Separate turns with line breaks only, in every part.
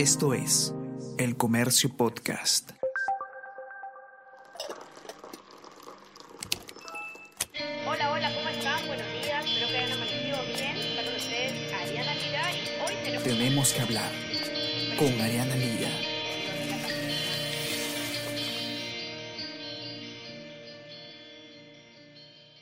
Esto es El Comercio Podcast.
Hola, hola, ¿cómo están? Buenos días, espero que hayan amanecido bien. Está con ustedes Ariana Lira y hoy tenemos...
Tenemos que hablar con Ariana Lira.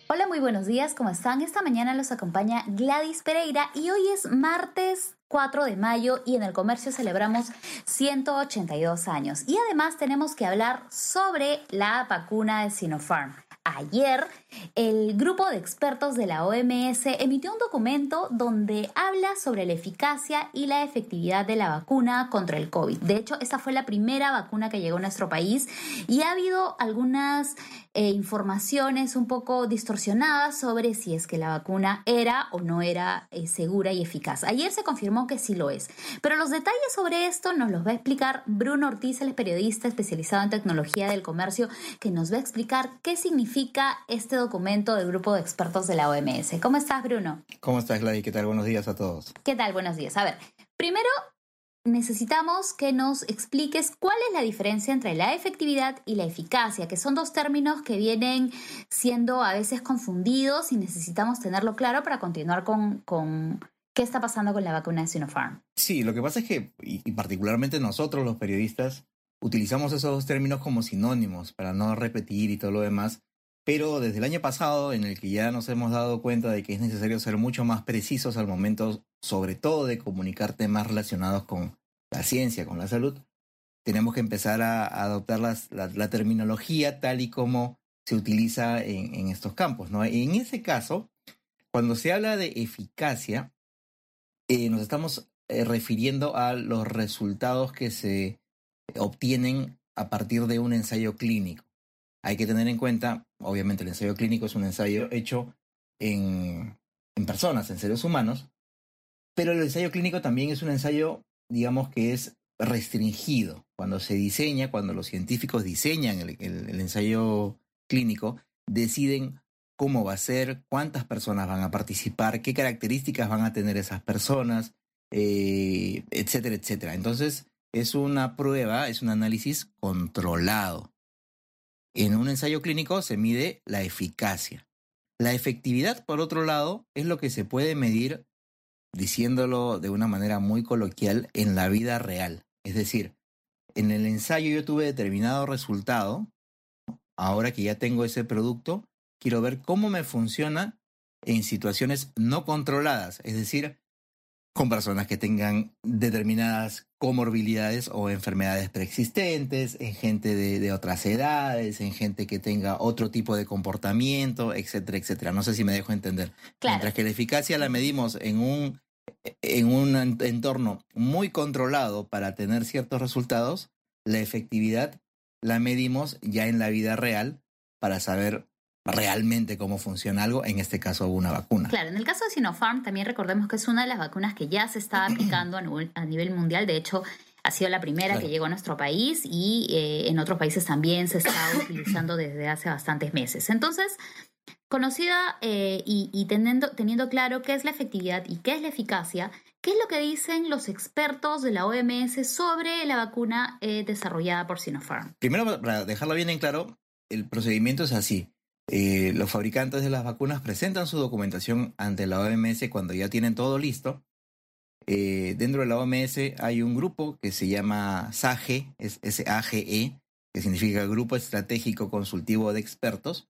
Hola, muy buenos días, ¿cómo están? Esta mañana los acompaña Gladys Pereira y hoy es martes 4 de mayo y en el comercio celebramos 182 años. Y además tenemos que hablar sobre la vacuna de Sinopharm. Ayer, el grupo de expertos de la OMS emitió un documento donde habla sobre la eficacia y la efectividad de la vacuna contra el COVID. De hecho, esta fue la primera vacuna que llegó a nuestro país y ha habido algunas eh, informaciones un poco distorsionadas sobre si es que la vacuna era o no era eh, segura y eficaz. Ayer se confirmó que sí lo es, pero los detalles sobre esto nos los va a explicar Bruno Ortiz, el periodista especializado en tecnología del comercio, que nos va a explicar qué significa este documento del grupo de expertos de la OMS. ¿Cómo estás, Bruno?
¿Cómo estás, Gladys? ¿Qué tal? Buenos días a todos.
¿Qué tal? Buenos días. A ver, primero necesitamos que nos expliques cuál es la diferencia entre la efectividad y la eficacia, que son dos términos que vienen siendo a veces confundidos y necesitamos tenerlo claro para continuar con, con qué está pasando con la vacuna de Sinopharm.
Sí, lo que pasa es que, y particularmente nosotros los periodistas, utilizamos esos dos términos como sinónimos para no repetir y todo lo demás, pero desde el año pasado, en el que ya nos hemos dado cuenta de que es necesario ser mucho más precisos al momento, sobre todo de comunicar temas relacionados con la ciencia, con la salud, tenemos que empezar a, adoptar la, terminología tal y como se utiliza en, estos campos. ¿no? En ese caso, cuando se habla de eficacia, eh, nos estamos eh, refiriendo a los resultados que se obtienen a partir de un ensayo clínico. Hay que tener en cuenta, obviamente el ensayo clínico es un ensayo hecho en, personas, en seres humanos, pero el ensayo clínico también es un ensayo, digamos, que es restringido. Cuando se diseña, cuando los científicos diseñan el, el, ensayo clínico, deciden cómo va a ser, cuántas personas van a participar, qué características van a tener esas personas, eh, etcétera, etcétera. Entonces, es una prueba, es un análisis controlado. En un ensayo clínico se mide la eficacia. La efectividad, por otro lado, es lo que se puede medir, diciéndolo de una manera muy coloquial, en la vida real. Es decir, en el ensayo yo tuve determinado resultado, ahora que ya tengo ese producto, quiero ver cómo me funciona en situaciones no controladas, es decir, con personas que tengan determinadas comorbilidades o enfermedades preexistentes, en gente de, otras edades, en gente que tenga otro tipo de comportamiento, etcétera, etcétera. No sé si me dejo entender. Mientras que la eficacia la medimos en un, en un entorno muy controlado para tener ciertos resultados, la efectividad la medimos ya en la vida real para saber realmente cómo funciona algo, en este caso una vacuna.
Claro, en el caso de Sinopharm también recordemos que es una de las vacunas que ya se está aplicando a nivel, mundial, de hecho ha sido la primera que llegó a nuestro país y eh, en otros países también se está utilizando desde hace bastantes meses. Entonces, conocida eh, y, teniendo, teniendo claro qué es la efectividad y qué es la eficacia, ¿qué es lo que dicen los expertos de la OMS sobre la vacuna eh, desarrollada por Sinopharm?
Primero, para dejarlo bien en claro, el procedimiento es así. Eh, los fabricantes de las vacunas presentan su documentación ante la OMS cuando ya tienen todo listo. Eh, dentro de la OMS hay un grupo que se llama SAGE, SAGE, que significa Grupo Estratégico Consultivo de Expertos,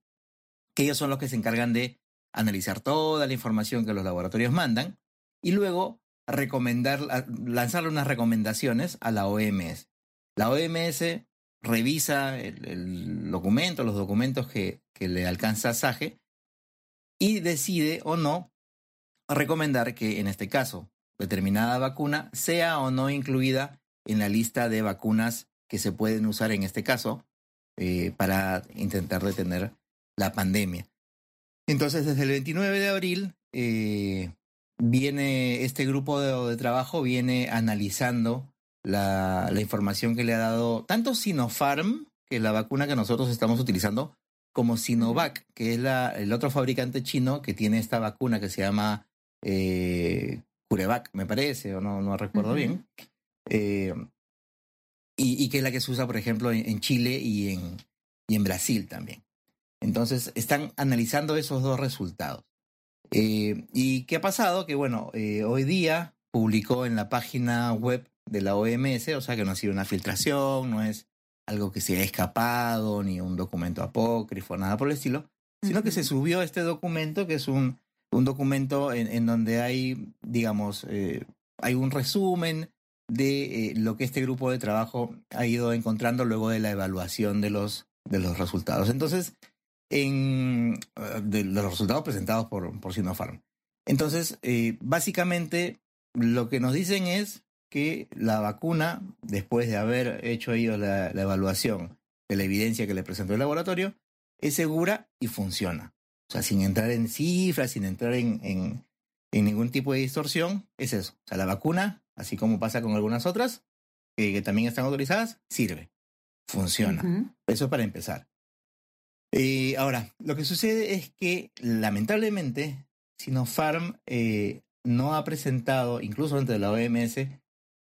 que ellos son los que se encargan de analizar toda la información que los laboratorios mandan y luego recomendar, lanzarle unas recomendaciones a la OMS. La OMS revisa el, documento, los documentos que, le alcanza SAGE y decide o no recomendar que en este caso determinada vacuna sea o no incluida en la lista de vacunas que se pueden usar en este caso eh, para intentar detener la pandemia. Entonces, desde el 29 de abril, eh, viene este grupo de, trabajo, viene analizando la, información que le ha dado tanto Sinopharm, que es la vacuna que nosotros estamos utilizando, como Sinovac, que es la, el otro fabricante chino que tiene esta vacuna que se llama eh, CureVac, me parece, o no, no recuerdo bien. Eh, y, y, que es la que se usa, por ejemplo, en, en Chile y en, y en Brasil también. Entonces, están analizando esos dos resultados. Eh, ¿Y qué ha pasado? Que bueno, eh, hoy día publicó en la página web de la OMS, o sea que no ha sido una filtración, no es algo que se ha escapado, ni un documento apócrifo, nada por el estilo, sino que se subió este documento, que es un, un documento en, en, donde hay, digamos, eh, hay un resumen de eh, lo que este grupo de trabajo ha ido encontrando luego de la evaluación de los, de los resultados. Entonces, en, eh, de los resultados presentados por, por Sinopharm. Entonces, eh, básicamente, lo que nos dicen es que la vacuna, después de haber hecho ellos la, la, evaluación de la evidencia que le presentó el laboratorio, es segura y funciona. O sea, sin entrar en cifras, sin entrar en, en, en ningún tipo de distorsión, es eso. O sea, la vacuna, así como pasa con algunas otras, que, que también están autorizadas, sirve, funciona. Uh -huh. Eso es para empezar. Eh, ahora, lo que sucede es que lamentablemente Sinopharm eh, no ha presentado, incluso dentro de la OMS,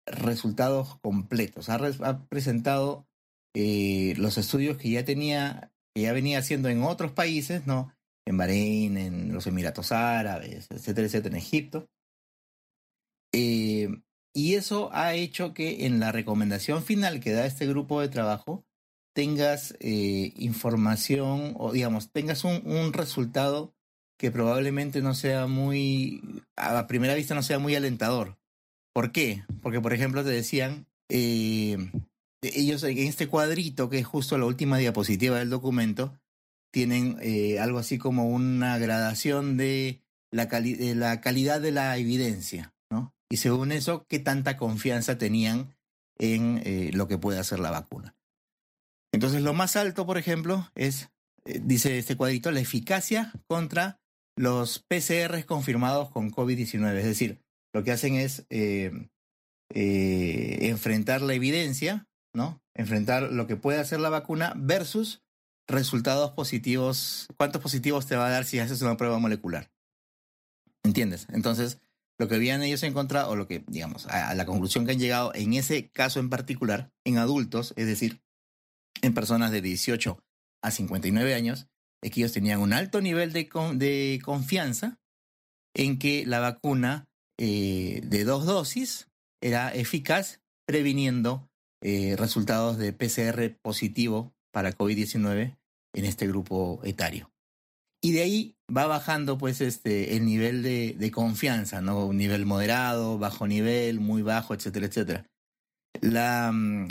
resultados completos. Ha, presentado eh, los estudios que ya tenía, que ya venía haciendo en otros países, ¿no? En Bahrein, en los Emiratos Árabes, etcétera, etcétera, en Egipto. Eh, y eso ha hecho que en la recomendación final que da este grupo de trabajo tengas eh, información o digamos, tengas un, resultado que probablemente no sea muy, a primera vista no sea muy alentador. ¿Por qué? Porque, por ejemplo, te decían, eh, ellos en este cuadrito, que es justo la última diapositiva del documento, tienen eh, algo así como una gradación de la, calidad de la evidencia, ¿no? Y según eso, qué tanta confianza tenían en eh, lo que puede hacer la vacuna. Entonces, lo más alto, por ejemplo, es, dice este cuadrito, la eficacia contra los PCRs confirmados con COVID-19. Es decir, lo que hacen es eh, eh, enfrentar la evidencia, ¿no? Enfrentar lo que puede hacer la vacuna versus resultados positivos. ¿Cuántos positivos te va a dar si haces una prueba molecular? ¿Entiendes? Entonces, lo que habían ellos encontrado, o lo que, digamos, a, la conclusión que han llegado en ese caso en particular, en adultos, es decir, en personas de 18 a 59 años, es que ellos tenían un alto nivel de, con, de confianza en que la vacuna eh, de dos dosis era eficaz previniendo eh, resultados de PCR positivo para COVID-19 en este grupo etario. Y de ahí va bajando pues este, el nivel de, confianza, ¿no? Un nivel moderado, bajo nivel, muy bajo, etcétera, etcétera. La, mm,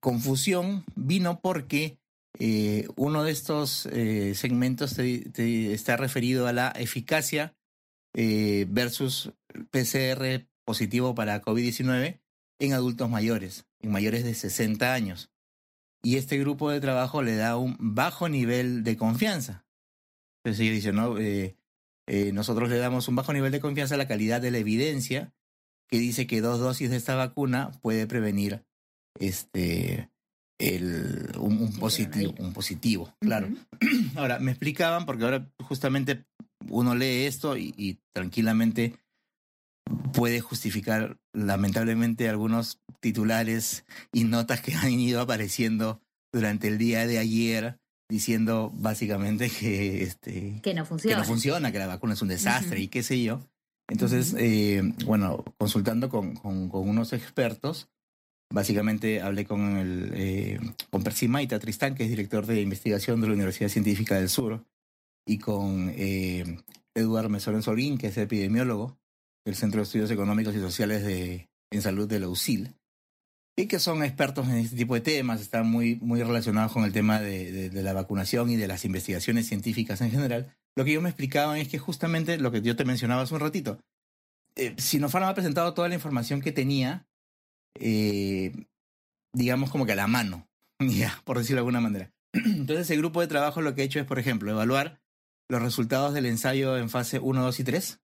confusión vino porque eh, uno de estos segmentos está referido a la eficacia eh, versus PCR positivo para COVID-19 en adultos mayores, en mayores de 60 años. Y este grupo de trabajo le da un bajo nivel de confianza. Entonces ellos dicen, ¿no? Eh, eh, nosotros le damos un bajo nivel de confianza a la calidad de la evidencia que dice que dos dosis de esta vacuna puede prevenir este, el, un, un, positivo, un positivo, claro. Uh -huh. Ahora, me explicaban, porque ahora justamente uno lee esto y, y, tranquilamente puede justificar lamentablemente algunos titulares y notas que han ido apareciendo durante el día de ayer diciendo básicamente que este
que no funciona
que no funciona que la vacuna es un desastre uh -huh. y qué sé yo entonces uh -huh. eh, bueno consultando con, con, con unos expertos Básicamente hablé con, el, eh, con Percy Maita Tristán, que es director de investigación de la Universidad Científica del Sur, y con eh, Eduard Mesoren Solín, que es epidemiólogo del Centro de Estudios Económicos y Sociales de, en Salud de la UCIL, y que son expertos en este tipo de temas, están muy, muy relacionados con el tema de, de, de la vacunación y de las investigaciones científicas en general. Lo que yo me explicaba es que justamente lo que yo te mencionaba hace un ratito, eh, Sinopharm ha presentado toda la información que tenía eh, digamos como que a la mano, ya, por decirlo de alguna manera. Entonces el grupo de trabajo lo que ha hecho es, por ejemplo, evaluar los resultados del ensayo en fase 1, 2 y 3,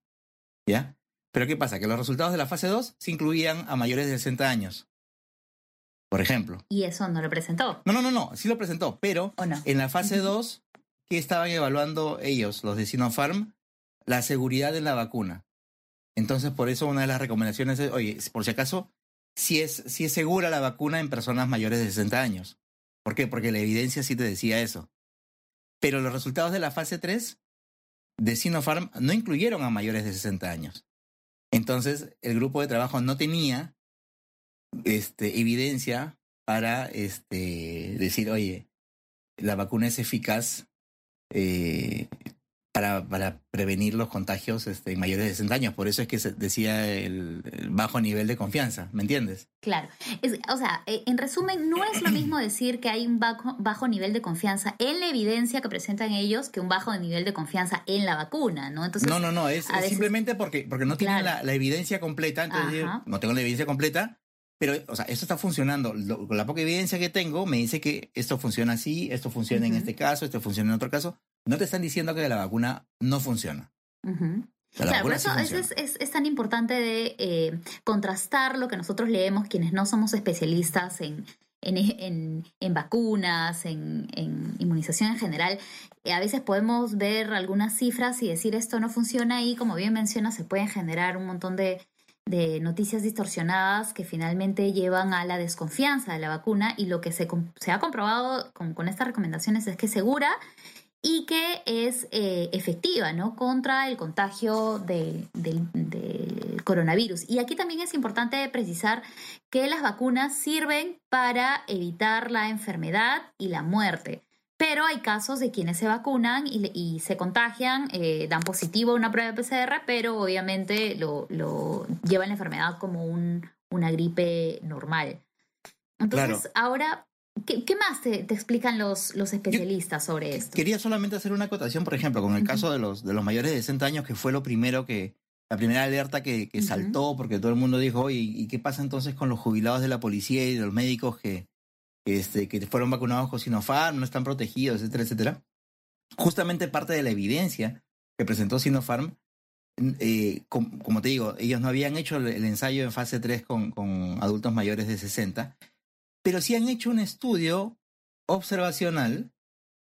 ¿ya? Pero ¿qué pasa? Que los resultados de la fase 2 se incluían a mayores de 60 años. Por ejemplo.
¿Y eso no lo presentó?
No, no, no, no, sí lo presentó, pero
no?
en la fase 2, ¿qué estaban evaluando ellos, los de Sinopharm? La seguridad de la vacuna. Entonces, por eso una de las recomendaciones es, oye, por si acaso, si es, si es segura la vacuna en personas mayores de 60 años. ¿Por qué? Porque la evidencia sí te decía eso. Pero los resultados de la fase 3 de Sinopharm no incluyeron a mayores de 60 años. Entonces, el grupo de trabajo no tenía este, evidencia para este, decir, oye, la vacuna es eficaz eh, para, para, prevenir los contagios este, en mayores de 60 años. Por eso es que se decía el, bajo nivel de confianza, ¿me entiendes?
Claro. o sea, eh, en resumen, no es lo mismo decir que hay un bajo, bajo, nivel de confianza en la evidencia que presentan ellos que un bajo nivel de confianza en la vacuna, ¿no?
Entonces, no, no, no, es, simplemente porque, porque no tienen la, evidencia completa, entonces no tengo la evidencia completa, pero, o sea, esto está funcionando. con la poca evidencia que tengo, me dice que esto funciona así, esto funciona en este caso, esto funciona en otro caso. No te están diciendo que la vacuna no funciona.
claro, por eso es, tan importante de eh, contrastar lo que nosotros leemos, quienes no somos especialistas en, en, en, vacunas, en, en, inmunización en general. Eh, a veces podemos ver algunas cifras y decir esto no funciona y, como bien menciona, se pueden generar un montón de, de noticias distorsionadas que finalmente llevan a la desconfianza de la vacuna y lo que se, se ha comprobado con, con, estas recomendaciones es que es segura y que es eh, efectiva ¿no? contra el contagio del coronavirus. Y aquí también es importante precisar que las vacunas sirven para evitar la enfermedad y la muerte. Pero hay casos de quienes se vacunan y, se contagian, eh, dan positivo a una prueba de PCR, pero obviamente lo, lo llevan la enfermedad como un, una gripe normal. Entonces, ahora, ¿qué, más te, explican los, los especialistas sobre esto?
Quería solamente hacer una acotación, por ejemplo, con el caso de los, de los mayores de 60 años, que fue lo primero que, la primera alerta que, que saltó, porque todo el mundo dijo, ¿y qué pasa entonces con los jubilados de la policía y de los médicos que, este, que fueron vacunados con Sinopharm, no están protegidos, etcétera, etcétera. Justamente parte de la evidencia que presentó Sinopharm, eh, como te digo, ellos no habían hecho el, ensayo en fase 3 con, con adultos mayores de 60, pero sí han hecho un estudio observacional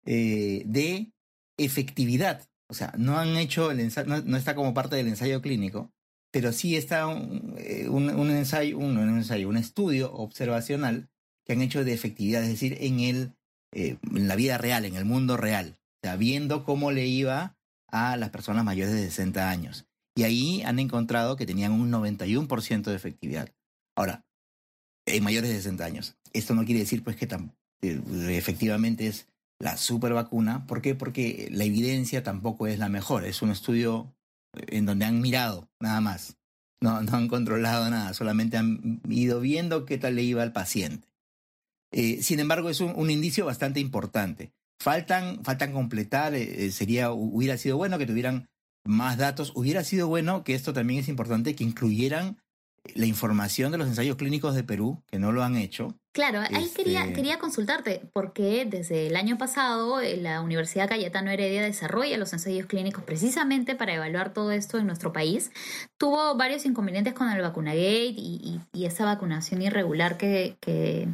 eh, de efectividad. O sea, no han hecho el ensayo, no, está como parte del ensayo clínico, pero sí está un, eh, ensayo, un, ensayo, un estudio observacional que han hecho de efectividad, es decir, en, el, eh, en la vida real, en el mundo real, o viendo cómo le iba a las personas mayores de 60 años. Y ahí han encontrado que tenían un 91% de efectividad. Ahora, en mayores de 60 años. Esto no quiere decir pues que eh, efectivamente es la super vacuna. ¿Por qué? Porque la evidencia tampoco es la mejor. Es un estudio en donde han mirado nada más. No, han controlado nada, solamente han ido viendo qué tal le iba al paciente. Eh, sin embargo, es un, indicio bastante importante. Faltan, faltan completar, eh, eh, sería, hubiera sido bueno que tuvieran más datos, hubiera sido bueno que esto también es importante, que incluyeran la información de los ensayos clínicos de Perú, que no lo han hecho.
Claro, ahí quería, este quería consultarte, porque desde el año pasado la Universidad Cayetano Heredia desarrolla los ensayos clínicos precisamente para evaluar todo esto en nuestro país. Tuvo varios inconvenientes con el vacunagate y, y, esa vacunación irregular que, que,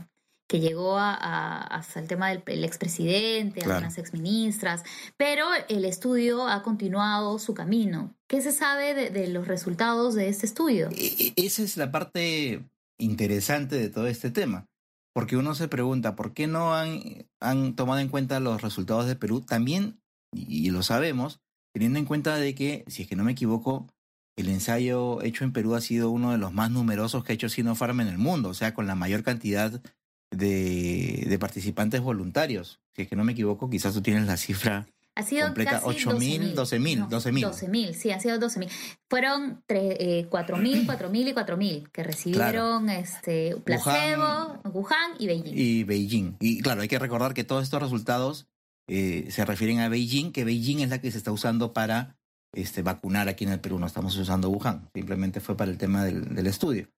que llegó a, hasta el tema del expresidente, claro. algunas exministras, pero el estudio ha continuado su camino. ¿Qué se sabe de, los resultados de este estudio?
E, e, esa es la parte interesante de todo este tema, porque uno se pregunta, ¿por qué no han, han tomado en cuenta los resultados de Perú? También, y lo sabemos, teniendo en cuenta de que, si es que no me equivoco, el ensayo hecho en Perú ha sido uno de los más numerosos que ha hecho Sinopharm en el mundo, o sea, con la mayor cantidad de, de participantes voluntarios. Si es que no me equivoco, quizás tú tienes la cifra
ha sido
completa. ¿8.000? 12.000. 12.000.
12.000, sí, ha sido 12.000. Fueron eh, 4.000, 4.000 y 4.000 que recibieron este, placebo, Wuhan, y Beijing.
Y Beijing. Y claro, hay que recordar que todos estos resultados eh, se refieren a Beijing, que Beijing es la que se está usando para este, vacunar aquí en el Perú. No estamos usando Wuhan, simplemente fue para el tema del, del estudio.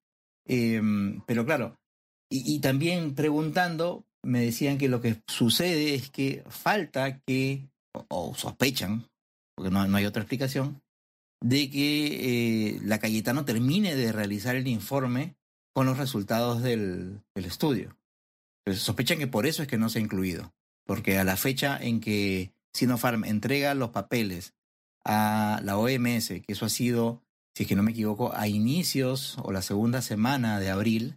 Eh, pero claro, y, también preguntando, me decían que lo que sucede es que falta que, o, sospechan, porque no, no, hay otra explicación, de que eh, la Cayetano termine de realizar el informe con los resultados del, del estudio. Sospechan que por eso es que no se ha incluido, porque a la fecha en que Sinopharm entrega los papeles a la OMS, que eso ha sido si es que no me equivoco, a inicios o la segunda semana de abril,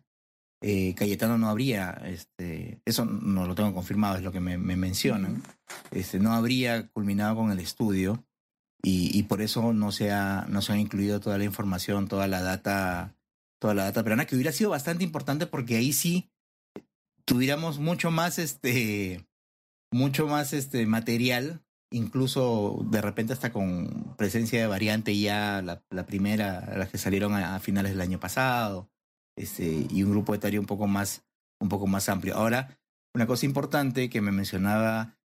eh, Cayetano no habría, este, eso no lo tengo confirmado, es lo que me, mencionan, este, no habría culminado con el estudio y, por eso no se, ha, no se ha incluido toda la información, toda la data, toda la data peruana, que hubiera sido bastante importante porque ahí sí tuviéramos mucho más, este, mucho más este material, incluso de repente hasta con presencia de variante ya la, la primera, las que salieron a, finales del año pasado, este, y un grupo etario un poco más, un poco más amplio. Ahora, una cosa importante que me mencionaba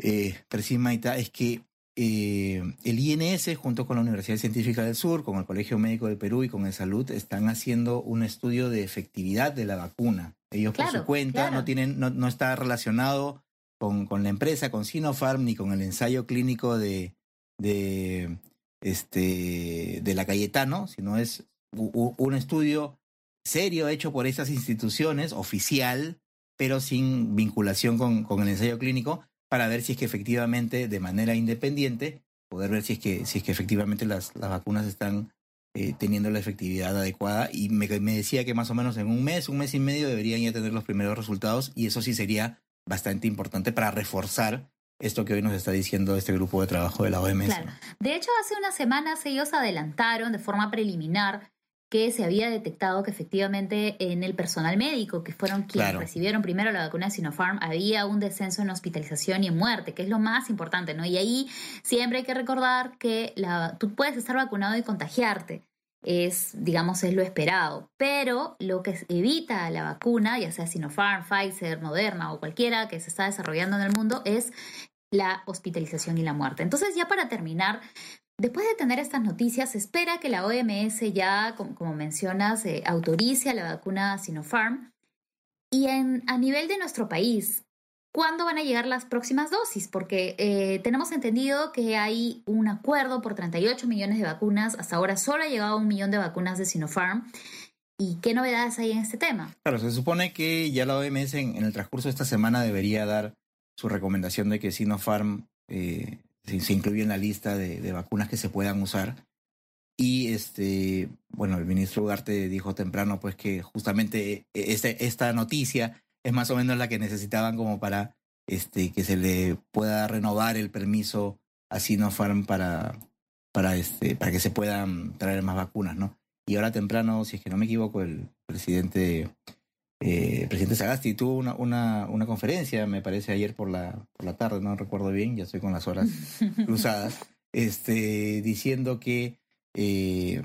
eh, Maita es que eh, el INS, junto con la Universidad Científica del Sur, con el Colegio Médico del Perú y con el Salud, están haciendo un estudio de efectividad de la vacuna. Ellos por su cuenta no tienen, no, no, está relacionado con, con, la empresa, con Sinopharm, ni con el ensayo clínico de, de, este, de la Cayetano, sino es un estudio serio hecho por esas instituciones, oficial, pero sin vinculación con, con el ensayo clínico, para ver si es que efectivamente, de manera independiente, poder ver si es que, si es que efectivamente las, las vacunas están eh, teniendo la efectividad adecuada. Y me, me, decía que más o menos en un mes, un mes y medio deberían ya tener los primeros resultados y eso sí sería bastante importante para reforzar esto que hoy nos está diciendo este grupo de trabajo de la OMS. Claro.
De hecho, hace unas semanas ellos adelantaron de forma preliminar que se había detectado que efectivamente en el personal médico, que fueron quienes recibieron primero la vacuna de Sinopharm, había un descenso en hospitalización y en muerte, que es lo más importante, ¿no? Y ahí siempre hay que recordar que la, tú puedes estar vacunado y contagiarte, es, digamos, es lo esperado, pero lo que evita la vacuna, ya sea Sinopharm, Pfizer, Moderna o cualquiera que se está desarrollando en el mundo, es la hospitalización y la muerte. Entonces, ya para terminar, Después de tener estas noticias, se espera que la OMS ya, como, mencionas, eh, autorice a la vacuna Sinopharm. Y en, a nivel de nuestro país, ¿cuándo van a llegar las próximas dosis? Porque eh, tenemos entendido que hay un acuerdo por 38 millones de vacunas. Hasta ahora solo ha llegado un millón de vacunas de Sinopharm. ¿Y qué novedades hay en este tema?
Claro, se supone que ya la OMS en, el transcurso de esta semana debería dar su recomendación de que Sinopharm eh, se, incluye en la lista de, vacunas que se puedan usar. Y este, bueno, el ministro Ugarte dijo temprano pues que justamente este, esta noticia es más o menos la que necesitaban como para este, que se le pueda renovar el permiso a Sinopharm para, para, este, para que se puedan traer más vacunas, ¿no? Y ahora temprano, si es que no me equivoco, el presidente eh, el presidente Sagasti tuvo una, una, una, conferencia, me parece ayer por la, por la tarde, no recuerdo bien, ya estoy con las horas cruzadas, este, diciendo que, eh,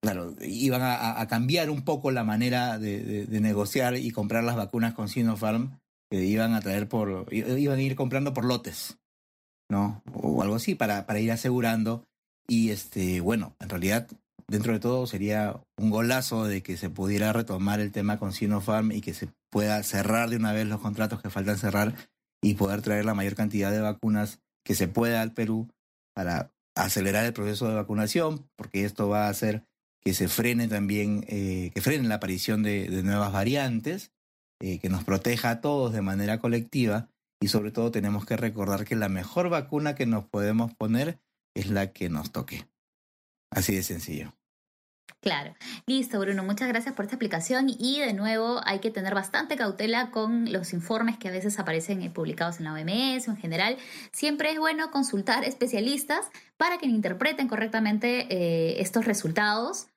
claro, iban a, cambiar un poco la manera de, negociar y comprar las vacunas con Sinopharm, que iban a traer por, iban a ir comprando por lotes, ¿no? O algo así, para, para ir asegurando. Y este, bueno, en realidad dentro de todo sería un golazo de que se pudiera retomar el tema con Sinopharm y que se pueda cerrar de una vez los contratos que faltan cerrar y poder traer la mayor cantidad de vacunas que se pueda al Perú para acelerar el proceso de vacunación, porque esto va a hacer que se frene también, eh, que frene la aparición de, nuevas variantes, eh, que nos proteja a todos de manera colectiva y sobre todo tenemos que recordar que la mejor vacuna que nos podemos poner es la que nos toque. Así de sencillo.
Claro. Listo, Bruno. Muchas gracias por esta explicación. Y de nuevo, hay que tener bastante cautela con los informes que a veces aparecen eh, publicados en la OMS o en general. Siempre es bueno consultar especialistas para que interpreten correctamente eh, estos resultados.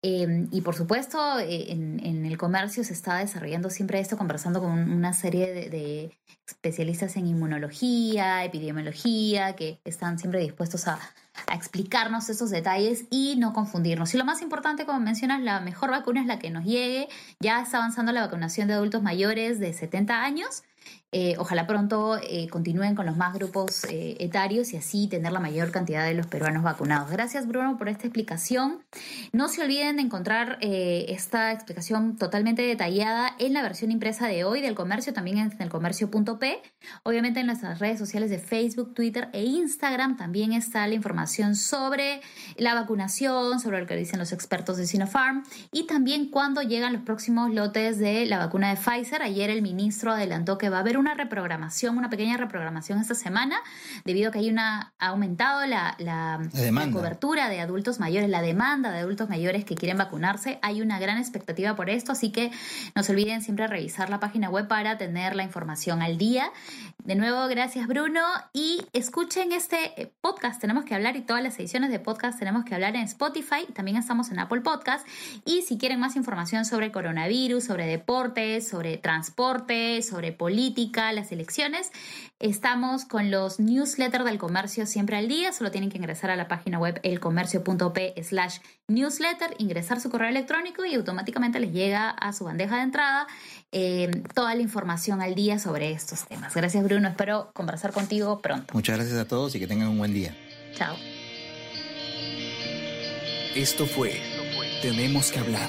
Em, y por supuesto, eh, en, el comercio se está desarrollando siempre esto, conversando con una serie de, especialistas en inmunología, epidemiología, que están siempre dispuestos a, a, explicarnos esos detalles y no confundirnos. Y lo más importante, como mencionas, la mejor vacuna es la que nos llegue. Ya está avanzando la vacunación de adultos mayores de 70 años eh, ojalá pronto eh, continúen con los más grupos eh, etarios y así tener la mayor cantidad de los peruanos vacunados. Gracias Bruno por esta explicación. No se olviden de encontrar esta explicación totalmente detallada en la versión impresa de hoy del comercio, también en el comercio.p. Obviamente en nuestras redes sociales de Facebook, Twitter e Instagram también está la información sobre la vacunación, sobre lo que dicen los expertos de Sinopharm y también cuándo llegan los próximos lotes de la vacuna de Pfizer. Ayer el ministro adelantó que va a haber una reprogramación, una pequeña reprogramación esta semana, debido a que hay una, ha aumentado la, la, la cobertura de adultos mayores, la demanda de adultos mayores que quieren vacunarse. Hay una gran expectativa por esto, así que no se olviden siempre revisar la página web para tener la información al día. De nuevo, gracias Bruno y escuchen este podcast, tenemos que hablar y todas las ediciones de podcast tenemos que hablar en Spotify, también estamos en Apple Podcast y si quieren más información sobre coronavirus, sobre deportes, sobre transporte, sobre política, las elecciones, estamos con los newsletters del comercio siempre al día, solo tienen que ingresar a la página web elcomercio.p slash newsletter, ingresar su correo electrónico y automáticamente les llega a su bandeja de entrada eh, toda la información al día sobre estos temas. Gracias Bruno, espero conversar contigo pronto.
Muchas gracias a todos y que tengan un buen día.
Chao.
Esto fue Tenemos que hablar.